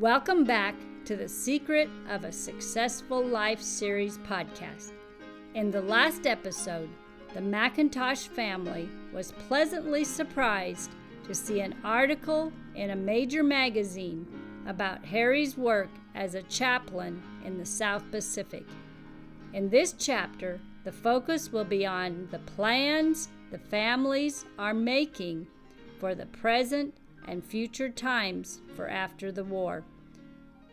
Welcome back to the Secret of a Successful Life series podcast. In the last episode, the McIntosh family was pleasantly surprised to see an article in a major magazine about Harry's work as a chaplain in the South Pacific. In this chapter, the focus will be on the plans the families are making for the present and future times for after the war.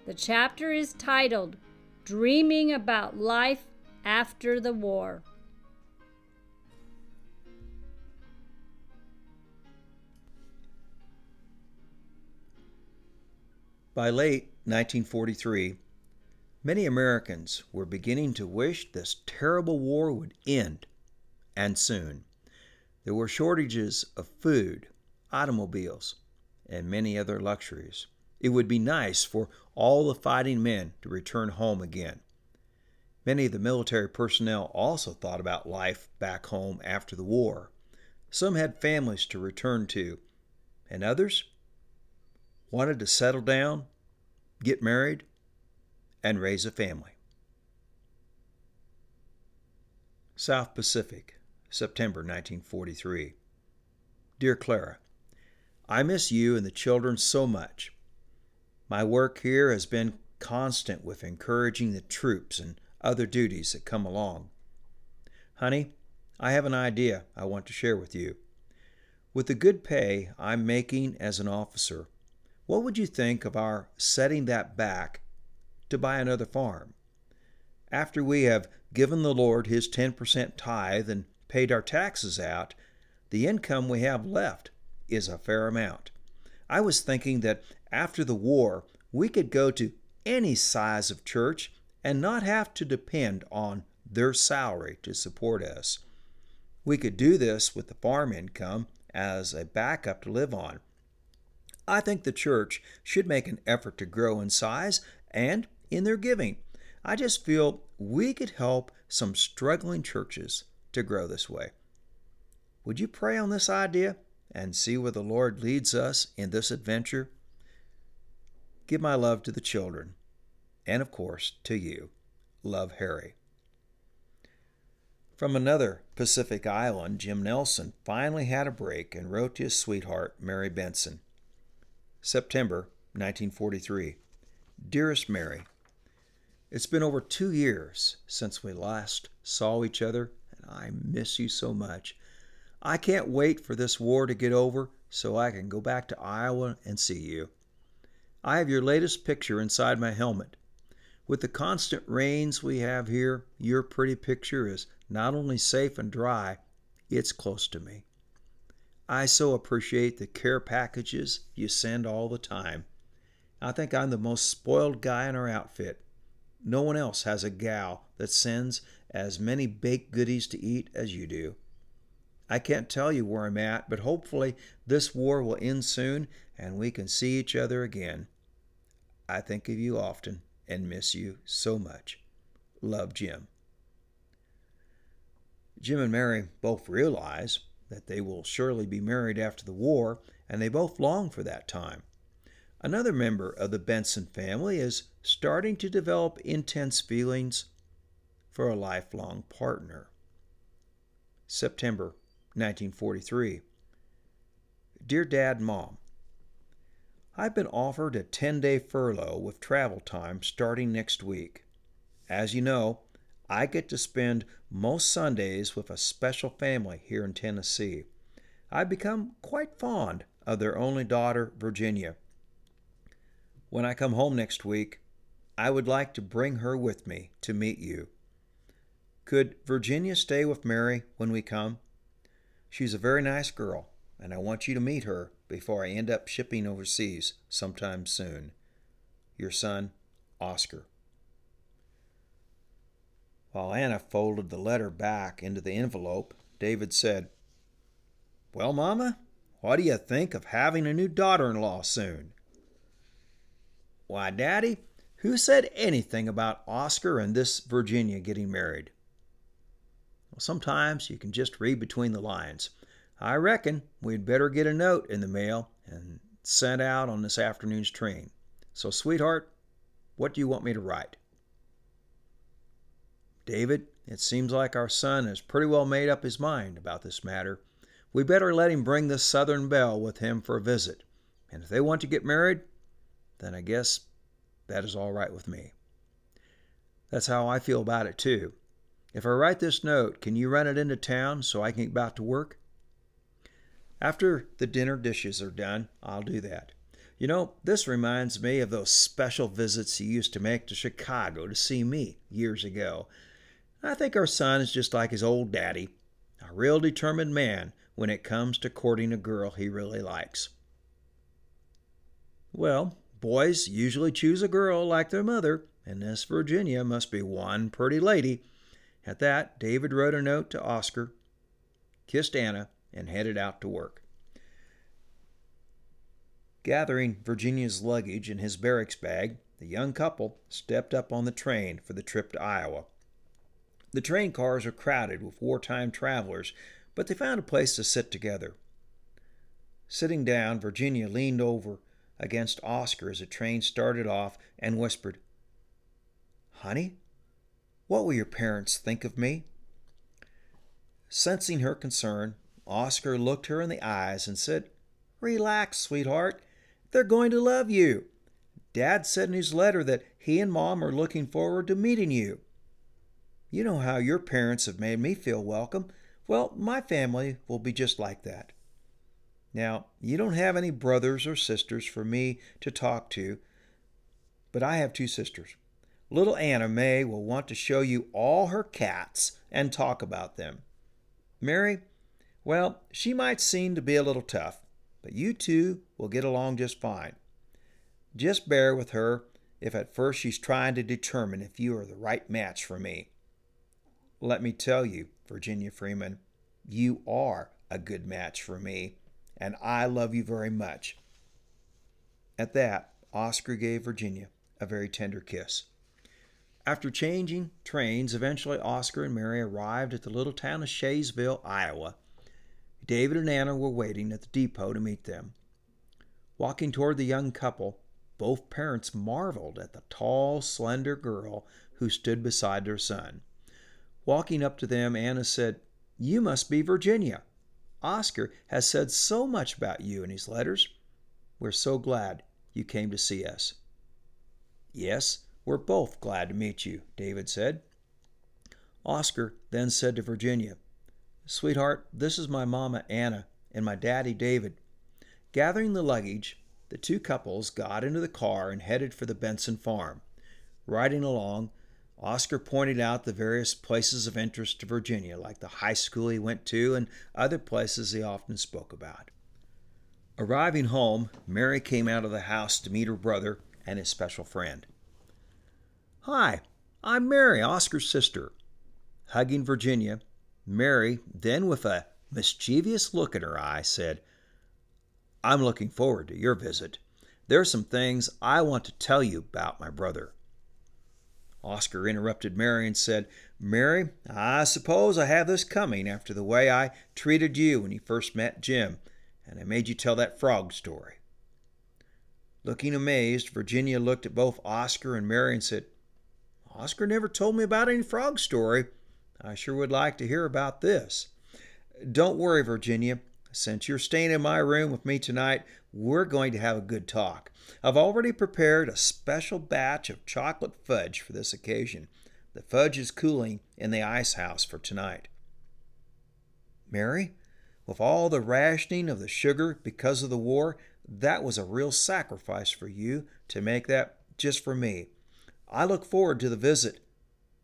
The chapter is titled Dreaming About Life After the War. By late 1943, many Americans were beginning to wish this terrible war would end, and soon. There were shortages of food, automobiles, and many other luxuries. It would be nice for all the fighting men to return home again. Many of the military personnel also thought about life back home after the war. Some had families to return to, and others wanted to settle down, get married, and raise a family. South Pacific, September 1943. Dear Clara, I miss you and the children so much. My work here has been constant with encouraging the troops and other duties that come along. Honey, I have an idea I want to share with you. With the good pay I'm making as an officer, what would you think of our setting that back to buy another farm? After we have given the Lord his 10% tithe and paid our taxes out, the income we have left is a fair amount. I was thinking that after the war, we could go to any size of church and not have to depend on their salary to support us. We could do this with the farm income as a backup to live on. I think the church should make an effort to grow in size and in their giving. I just feel we could help some struggling churches to grow this way. Would you pray on this idea and see where the Lord leads us in this adventure? Give my love to the children, and of course to you. Love, Harry. From another Pacific island, Jim Nelson finally had a break and wrote to his sweetheart, Mary Benson. September 1943. Dearest Mary, It's been over two years since we last saw each other, and I miss you so much. I can't wait for this war to get over so I can go back to Iowa and see you. I have your latest picture inside my helmet. With the constant rains we have here, your pretty picture is not only safe and dry, it's close to me. I so appreciate the care packages you send all the time. I think I'm the most spoiled guy in our outfit. No one else has a gal that sends as many baked goodies to eat as you do. I can't tell you where I'm at, but hopefully this war will end soon and we can see each other again. I think of you often and miss you so much. Love, Jim. Jim and Mary both realize that they will surely be married after the war, and they both long for that time. Another member of the Benson family is starting to develop intense feelings for a lifelong partner. September 1943. Dear Dad and Mom, I've been offered a 10 day furlough with travel time starting next week. As you know, I get to spend most Sundays with a special family here in Tennessee. I've become quite fond of their only daughter, Virginia. When I come home next week, I would like to bring her with me to meet you. Could Virginia stay with Mary when we come? She's a very nice girl, and I want you to meet her before I end up shipping overseas sometime soon. Your son, Oscar. While Anna folded the letter back into the envelope, David said, Well, Mama, what do you think of having a new daughter in law soon? Why, Daddy, who said anything about Oscar and this Virginia getting married? Sometimes you can just read between the lines. I reckon we'd better get a note in the mail and sent out on this afternoon's train. So, sweetheart, what do you want me to write? David, it seems like our son has pretty well made up his mind about this matter. We better let him bring the Southern belle with him for a visit. And if they want to get married, then I guess that is all right with me. That's how I feel about it, too. If I write this note, can you run it into town so I can get back to work? After the dinner dishes are done, I'll do that. You know, this reminds me of those special visits he used to make to Chicago to see me years ago. I think our son is just like his old daddy, a real determined man when it comes to courting a girl he really likes. Well, boys usually choose a girl like their mother, and this Virginia must be one pretty lady. At that, David wrote a note to Oscar, kissed Anna, and headed out to work. Gathering Virginia's luggage in his barracks bag, the young couple stepped up on the train for the trip to Iowa. The train cars are crowded with wartime travelers, but they found a place to sit together. Sitting down, Virginia leaned over against Oscar as the train started off and whispered, Honey, what will your parents think of me? Sensing her concern, Oscar looked her in the eyes and said, Relax, sweetheart. They're going to love you. Dad said in his letter that he and Mom are looking forward to meeting you. You know how your parents have made me feel welcome. Well, my family will be just like that. Now, you don't have any brothers or sisters for me to talk to, but I have two sisters. Little Anna May will want to show you all her cats and talk about them. Mary, well, she might seem to be a little tough, but you two will get along just fine. Just bear with her if at first she's trying to determine if you are the right match for me. Let me tell you, Virginia Freeman, you are a good match for me, and I love you very much. At that, Oscar gave Virginia a very tender kiss. After changing trains, eventually Oscar and Mary arrived at the little town of Shaysville, Iowa. David and Anna were waiting at the depot to meet them. Walking toward the young couple, both parents marveled at the tall, slender girl who stood beside their son. Walking up to them, Anna said, You must be Virginia. Oscar has said so much about you in his letters. We're so glad you came to see us. Yes, we're both glad to meet you, David said. Oscar then said to Virginia, Sweetheart, this is my mama, Anna, and my daddy, David. Gathering the luggage, the two couples got into the car and headed for the Benson farm. Riding along, Oscar pointed out the various places of interest to Virginia, like the high school he went to and other places he often spoke about. Arriving home, Mary came out of the house to meet her brother and his special friend. Hi, I'm Mary, Oscar's sister. Hugging Virginia, Mary, then with a mischievous look in her eye, said, I'm looking forward to your visit. There are some things I want to tell you about my brother. Oscar interrupted Mary and said, Mary, I suppose I have this coming after the way I treated you when you first met Jim, and I made you tell that frog story. Looking amazed, Virginia looked at both Oscar and Mary and said, Oscar never told me about any frog story. I sure would like to hear about this. Don't worry, Virginia. Since you're staying in my room with me tonight, we're going to have a good talk. I've already prepared a special batch of chocolate fudge for this occasion. The fudge is cooling in the ice house for tonight. Mary, with all the rationing of the sugar because of the war, that was a real sacrifice for you to make that just for me. I look forward to the visit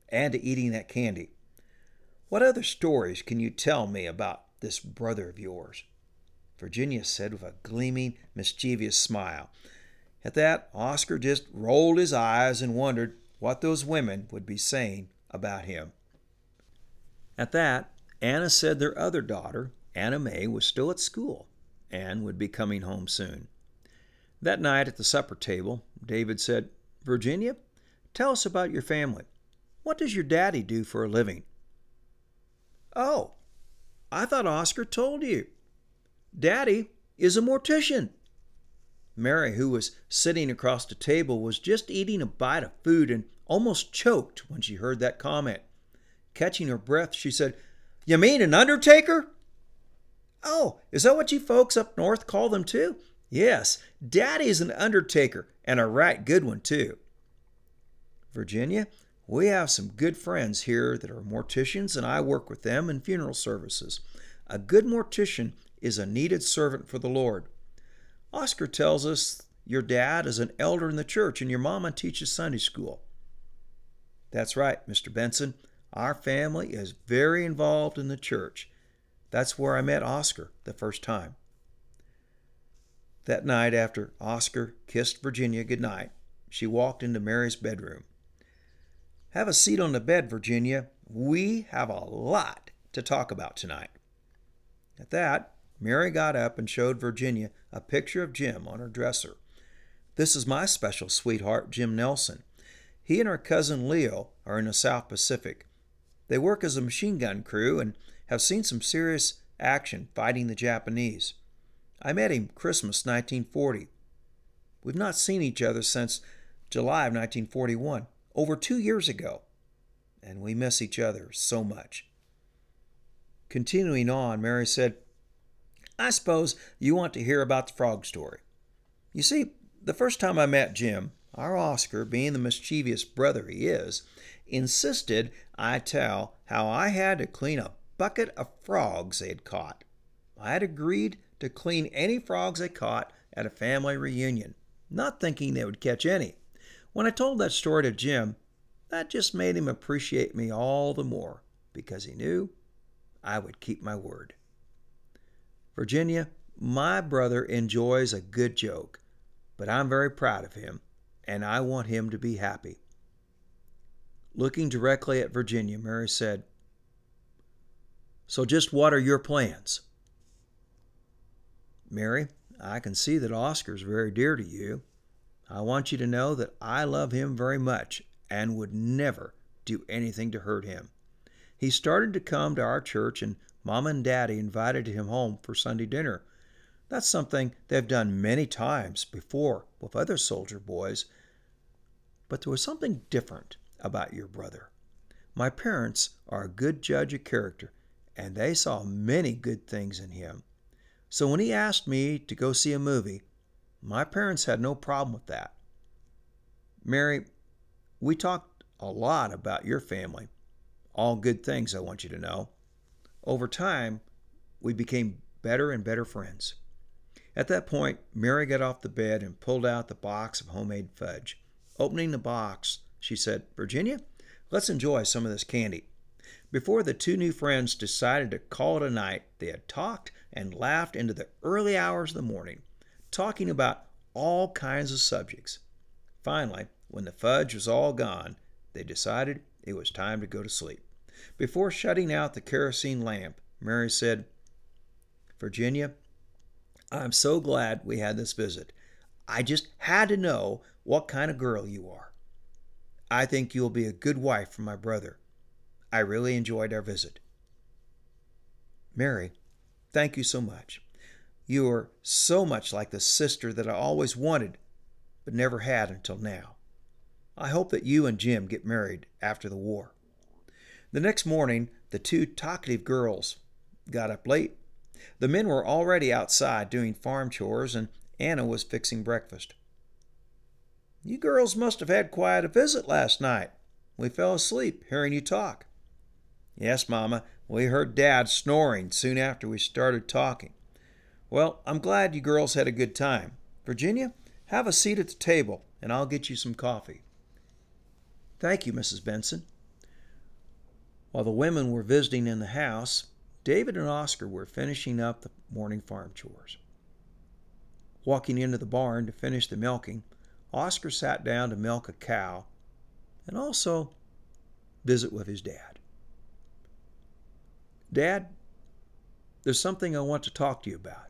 and to eating that candy. What other stories can you tell me about this brother of yours? Virginia said with a gleaming, mischievous smile. At that, Oscar just rolled his eyes and wondered what those women would be saying about him. At that, Anna said their other daughter, Anna May, was still at school and would be coming home soon. That night at the supper table, David said, Virginia, Tell us about your family. What does your daddy do for a living? Oh, I thought Oscar told you. Daddy is a mortician. Mary, who was sitting across the table, was just eating a bite of food and almost choked when she heard that comment. Catching her breath, she said, You mean an undertaker? Oh, is that what you folks up north call them too? Yes, Daddy's an undertaker, and a right good one too. Virginia, we have some good friends here that are morticians, and I work with them in funeral services. A good mortician is a needed servant for the Lord. Oscar tells us your dad is an elder in the church and your mama teaches Sunday school. That's right, Mr. Benson. Our family is very involved in the church. That's where I met Oscar the first time. That night, after Oscar kissed Virginia good night, she walked into Mary's bedroom. Have a seat on the bed, Virginia. We have a lot to talk about tonight. At that, Mary got up and showed Virginia a picture of Jim on her dresser. This is my special sweetheart, Jim Nelson. He and her cousin Leo are in the South Pacific. They work as a machine gun crew and have seen some serious action fighting the Japanese. I met him Christmas 1940. We've not seen each other since July of 1941, over two years ago, and we miss each other so much. Continuing on, Mary said, I suppose you want to hear about the frog story. You see, the first time I met Jim, our Oscar, being the mischievous brother he is, insisted I tell how I had to clean a bucket of frogs they had caught. I had agreed to clean any frogs they caught at a family reunion, not thinking they would catch any. When I told that story to Jim, that just made him appreciate me all the more because he knew I would keep my word. Virginia, my brother enjoys a good joke, but I'm very proud of him, and I want him to be happy. Looking directly at Virginia, Mary said, So just what are your plans? Mary, I can see that Oscar's very dear to you. I want you to know that I love him very much and would never do anything to hurt him. He started to come to our church, and Mama and Daddy invited him home for Sunday dinner. That's something they've done many times before with other soldier boys. But there was something different about your brother. My parents are a good judge of character, and they saw many good things in him. So when he asked me to go see a movie, my parents had no problem with that. Mary, we talked a lot about your family. All good things, I want you to know. Over time, we became better and better friends. At that point, Mary got off the bed and pulled out the box of homemade fudge. Opening the box, she said, Virginia, let's enjoy some of this candy. Before the two new friends decided to call it a night, they had talked and laughed into the early hours of the morning, talking about all kinds of subjects. Finally, when the fudge was all gone, they decided it was time to go to sleep. Before shutting out the kerosene lamp, Mary said, Virginia, I'm so glad we had this visit. I just had to know what kind of girl you are. I think you'll be a good wife for my brother. I really enjoyed our visit. Mary, thank you so much. You are so much like the sister that I always wanted, but never had until now. I hope that you and Jim get married after the war. The next morning, the two talkative girls got up late. The men were already outside doing farm chores, and Anna was fixing breakfast. You girls must have had quite a visit last night. We fell asleep hearing you talk. Yes, Mamma, we heard Dad snoring soon after we started talking. Well, I'm glad you girls had a good time. Virginia, have a seat at the table, and I'll get you some coffee. Thank you, Mrs. Benson. While the women were visiting in the house, David and Oscar were finishing up the morning farm chores. Walking into the barn to finish the milking, Oscar sat down to milk a cow and also visit with his dad. Dad, there's something I want to talk to you about.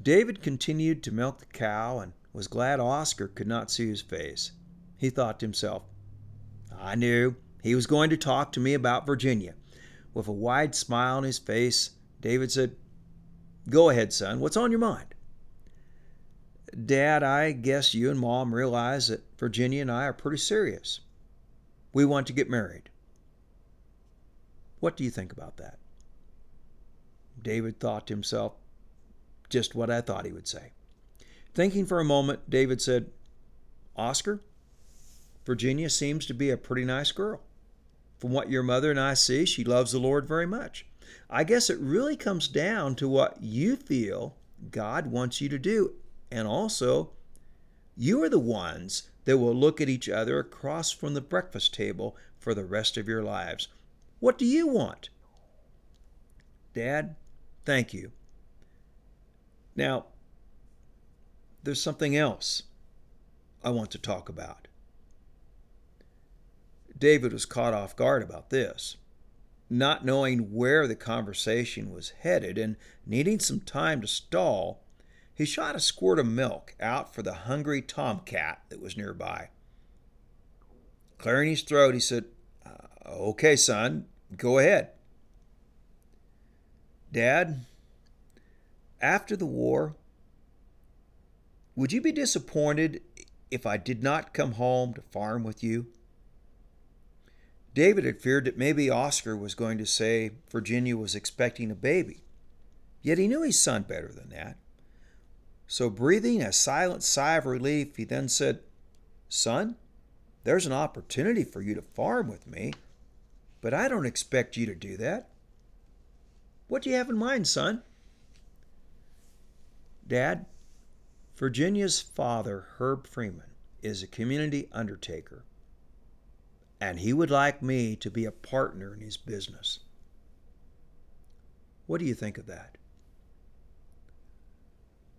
David continued to milk the cow and was glad Oscar could not see his face. He thought to himself, I knew he was going to talk to me about Virginia. With a wide smile on his face, David said, Go ahead, son. What's on your mind? Dad, I guess you and Mom realize that Virginia and I are pretty serious. We want to get married. What do you think about that? David thought to himself, just what I thought he would say. Thinking for a moment, David said, Oscar, Virginia seems to be a pretty nice girl. From what your mother and I see, she loves the Lord very much. I guess it really comes down to what you feel God wants you to do. And also, you are the ones that will look at each other across from the breakfast table for the rest of your lives. What do you want? Dad, thank you. Now, there's something else I want to talk about. David was caught off guard about this. Not knowing where the conversation was headed and needing some time to stall, he shot a squirt of milk out for the hungry tomcat that was nearby. Clearing his throat, he said, uh, Okay, son, go ahead. Dad, after the war, would you be disappointed if I did not come home to farm with you? David had feared that maybe Oscar was going to say Virginia was expecting a baby. Yet he knew his son better than that. So, breathing a silent sigh of relief, he then said, Son, there's an opportunity for you to farm with me, but I don't expect you to do that. What do you have in mind, son? Dad, Virginia's father, Herb Freeman, is a community undertaker, and he would like me to be a partner in his business. What do you think of that?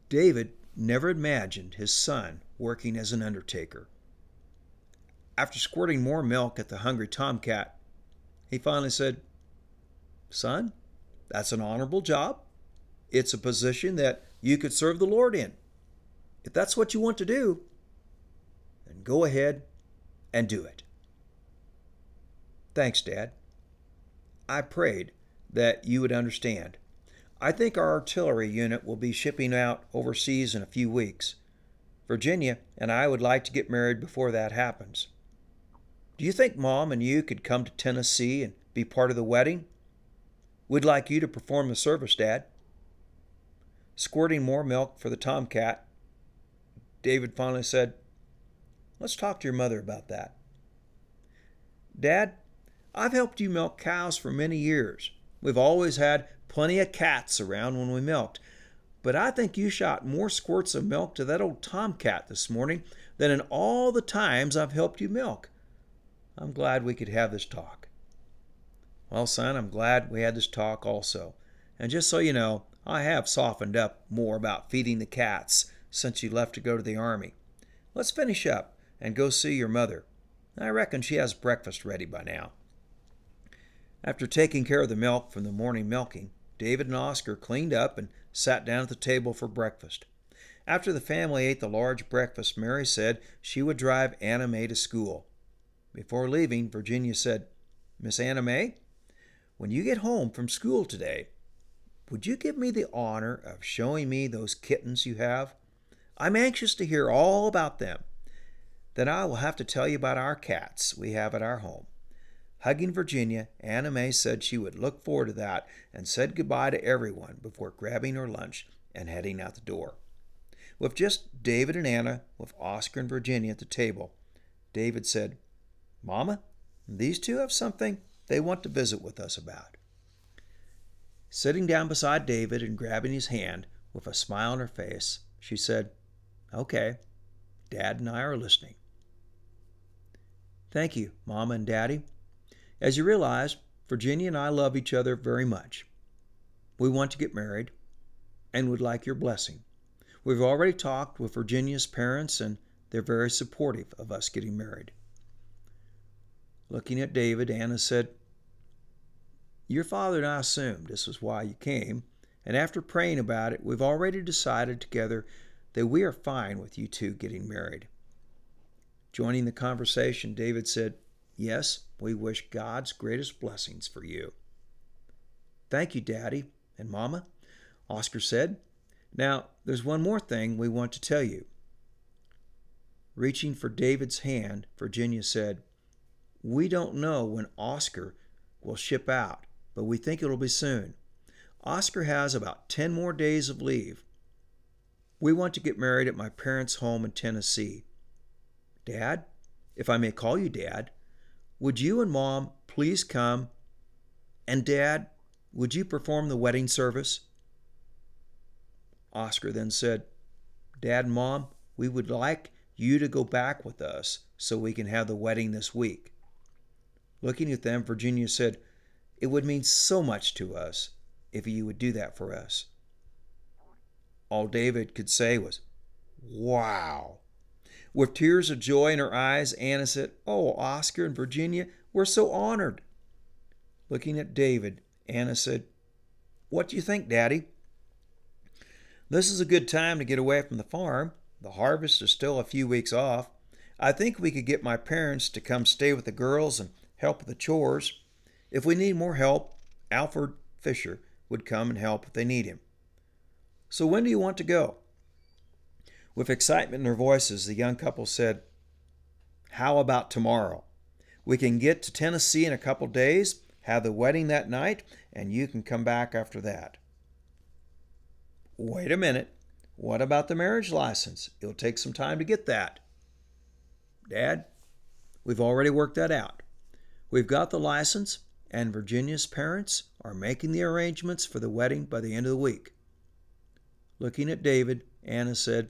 David never imagined his son working as an undertaker. After squirting more milk at the hungry tomcat, he finally said, Son, that's an honorable job. It's a position that you could serve the Lord in. If that's what you want to do, then go ahead and do it. Thanks, Dad. I prayed that you would understand. I think our artillery unit will be shipping out overseas in a few weeks. Virginia and I would like to get married before that happens. Do you think Mom and you could come to Tennessee and be part of the wedding? We'd like you to perform the service, Dad. Squirting more milk for the tomcat, David finally said, Let's talk to your mother about that. Dad, I've helped you milk cows for many years. We've always had plenty of cats around when we milked, but I think you shot more squirts of milk to that old tomcat this morning than in all the times I've helped you milk. I'm glad we could have this talk. Well, son, I'm glad we had this talk also. And just so you know, I have softened up more about feeding the cats since you left to go to the army. Let's finish up and go see your mother. I reckon she has breakfast ready by now. After taking care of the milk from the morning milking, David and Oscar cleaned up and sat down at the table for breakfast. After the family ate the large breakfast, Mary said she would drive Anna Mae to school. Before leaving, Virginia said, Miss Anna Mae, when you get home from school today, would you give me the honor of showing me those kittens you have? I'm anxious to hear all about them. Then I will have to tell you about our cats we have at our home. Hugging Virginia, Anna Mae said she would look forward to that and said goodbye to everyone before grabbing her lunch and heading out the door. With just David and Anna, with Oscar and Virginia at the table, David said, Mama, these two have something they want to visit with us about. Sitting down beside David and grabbing his hand with a smile on her face, she said, Okay, Dad and I are listening. Thank you, Mama and Daddy. As you realize, Virginia and I love each other very much. We want to get married and would like your blessing. We've already talked with Virginia's parents, and they're very supportive of us getting married. Looking at David, Anna said, Your father and I assumed this was why you came, and after praying about it, we've already decided together that we are fine with you two getting married. Joining the conversation, David said, Yes, we wish God's greatest blessings for you. Thank you, Daddy and Mama, Oscar said. Now, there's one more thing we want to tell you. Reaching for David's hand, Virginia said, We don't know when Oscar will ship out, but we think it'll be soon. Oscar has about 10 more days of leave. We want to get married at my parents' home in Tennessee. Dad, if I may call you Dad, would you and Mom please come? And Dad, would you perform the wedding service? Oscar then said, Dad and Mom, we would like you to go back with us so we can have the wedding this week. Looking at them, Virginia said, It would mean so much to us if you would do that for us. All David could say was, Wow. With tears of joy in her eyes, Anna said, Oh, Oscar and Virginia, we're so honored. Looking at David, Anna said, What do you think, Daddy? This is a good time to get away from the farm. The harvest is still a few weeks off. I think we could get my parents to come stay with the girls and help with the chores. If we need more help, Alfred Fisher would come and help if they need him. So when do you want to go? With excitement in their voices, the young couple said, How about tomorrow? We can get to Tennessee in a couple days, have the wedding that night, and you can come back after that. Wait a minute. What about the marriage license? It'll take some time to get that. Dad, we've already worked that out. We've got the license, and Virginia's parents are making the arrangements for the wedding by the end of the week. Looking at David, Anna said,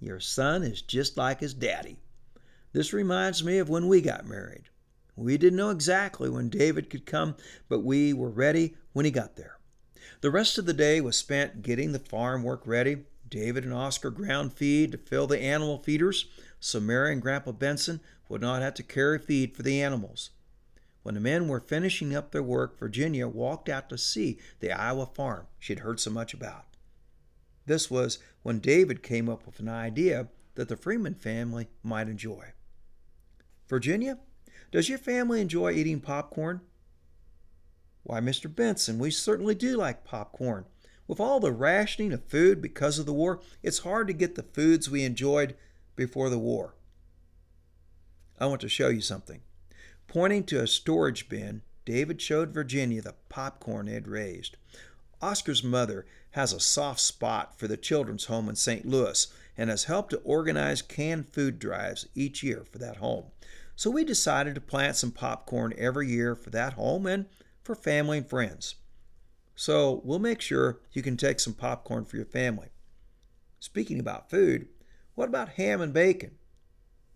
Your son is just like his daddy. This reminds me of when we got married. We didn't know exactly when David could come, but we were ready when he got there. The rest of the day was spent getting the farm work ready. David and Oscar ground feed to fill the animal feeders so Mary and Grandpa Benson would not have to carry feed for the animals. When the men were finishing up their work, Virginia walked out to see the Iowa farm she had heard so much about. This was when David came up with an idea that the Freeman family might enjoy. Virginia, does your family enjoy eating popcorn? Why, Mr. Benson, we certainly do like popcorn. With all the rationing of food because of the war, it's hard to get the foods we enjoyed before the war. I want to show you something. Pointing to a storage bin, David showed Virginia the popcorn had raised. Oscar's mother has a soft spot for the children's home in St. Louis and has helped to organize canned food drives each year for that home. So we decided to plant some popcorn every year for that home and for family and friends. So we'll make sure you can take some popcorn for your family. Speaking about food, what about ham and bacon?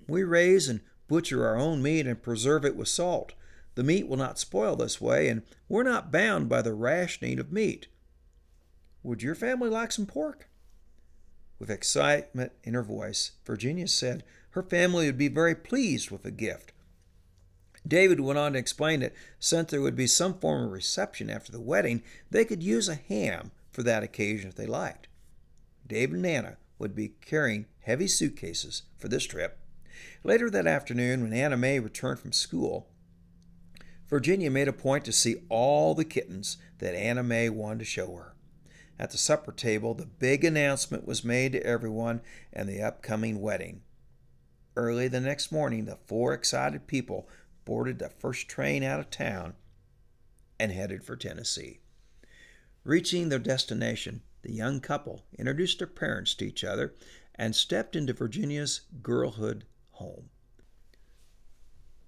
We raise and butcher our own meat and preserve it with salt. The meat will not spoil this way, and we're not bound by the rationing of meat. Would your family like some pork? With excitement in her voice, Virginia said her family would be very pleased with the gift. David went on to explain that since there would be some form of reception after the wedding, they could use a ham for that occasion if they liked. David and Anna would be carrying heavy suitcases for this trip. Later that afternoon, when Anna May returned from school, Virginia made a point to see all the kittens that Anna May wanted to show her. At the supper table, the big announcement was made to everyone and the upcoming wedding. Early the next morning, the four excited people boarded the first train out of town and headed for Tennessee. Reaching their destination, the young couple introduced their parents to each other and stepped into Virginia's girlhood home,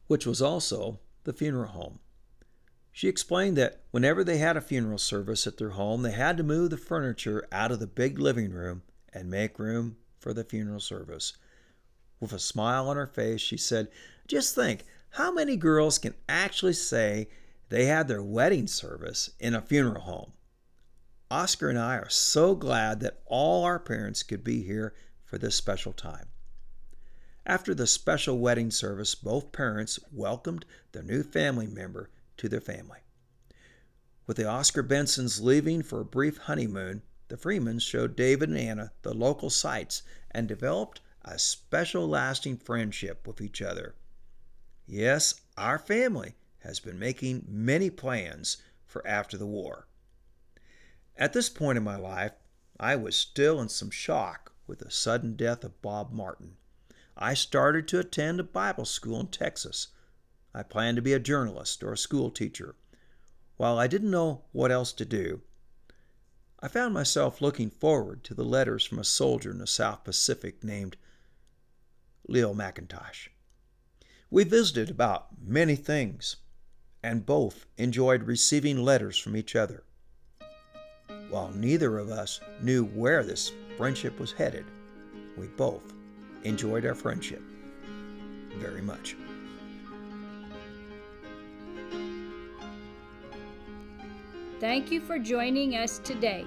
which was also the funeral home. She explained that whenever they had a funeral service at their home, they had to move the furniture out of the big living room and make room for the funeral service. With a smile on her face, she said, Just think, how many girls can actually say they had their wedding service in a funeral home? Oscar and I are so glad that all our parents could be here for this special time. After the special wedding service, both parents welcomed their new family member to their family. With the Oscar Bensons leaving for a brief honeymoon, the Freemans showed David and Anna the local sights and developed a special lasting friendship with each other. Yes, our family has been making many plans for after the war. At this point in my life, I was still in some shock with the sudden death of Bob Martin. I started to attend a Bible school in Texas. I planned to be a journalist or a school teacher. While I didn't know what else to do, I found myself looking forward to the letters from a soldier in the South Pacific named Leo McIntosh. We visited about many things and both enjoyed receiving letters from each other. While neither of us knew where this friendship was headed, we both enjoyed our friendship very much. Thank you for joining us today.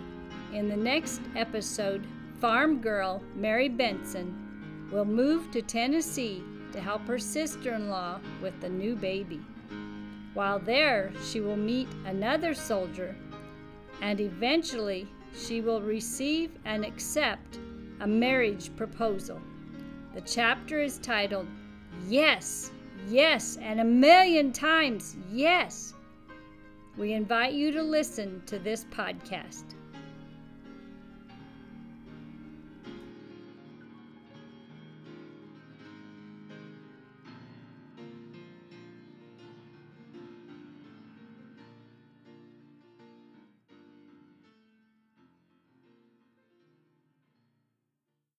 In the next episode, farm girl Mary Benson will move to Tennessee to help her sister in law with the new baby. While there, she will meet another soldier and eventually she will receive and accept a marriage proposal. The chapter is titled Yes, Yes, and a million times Yes. We invite you to listen to this podcast.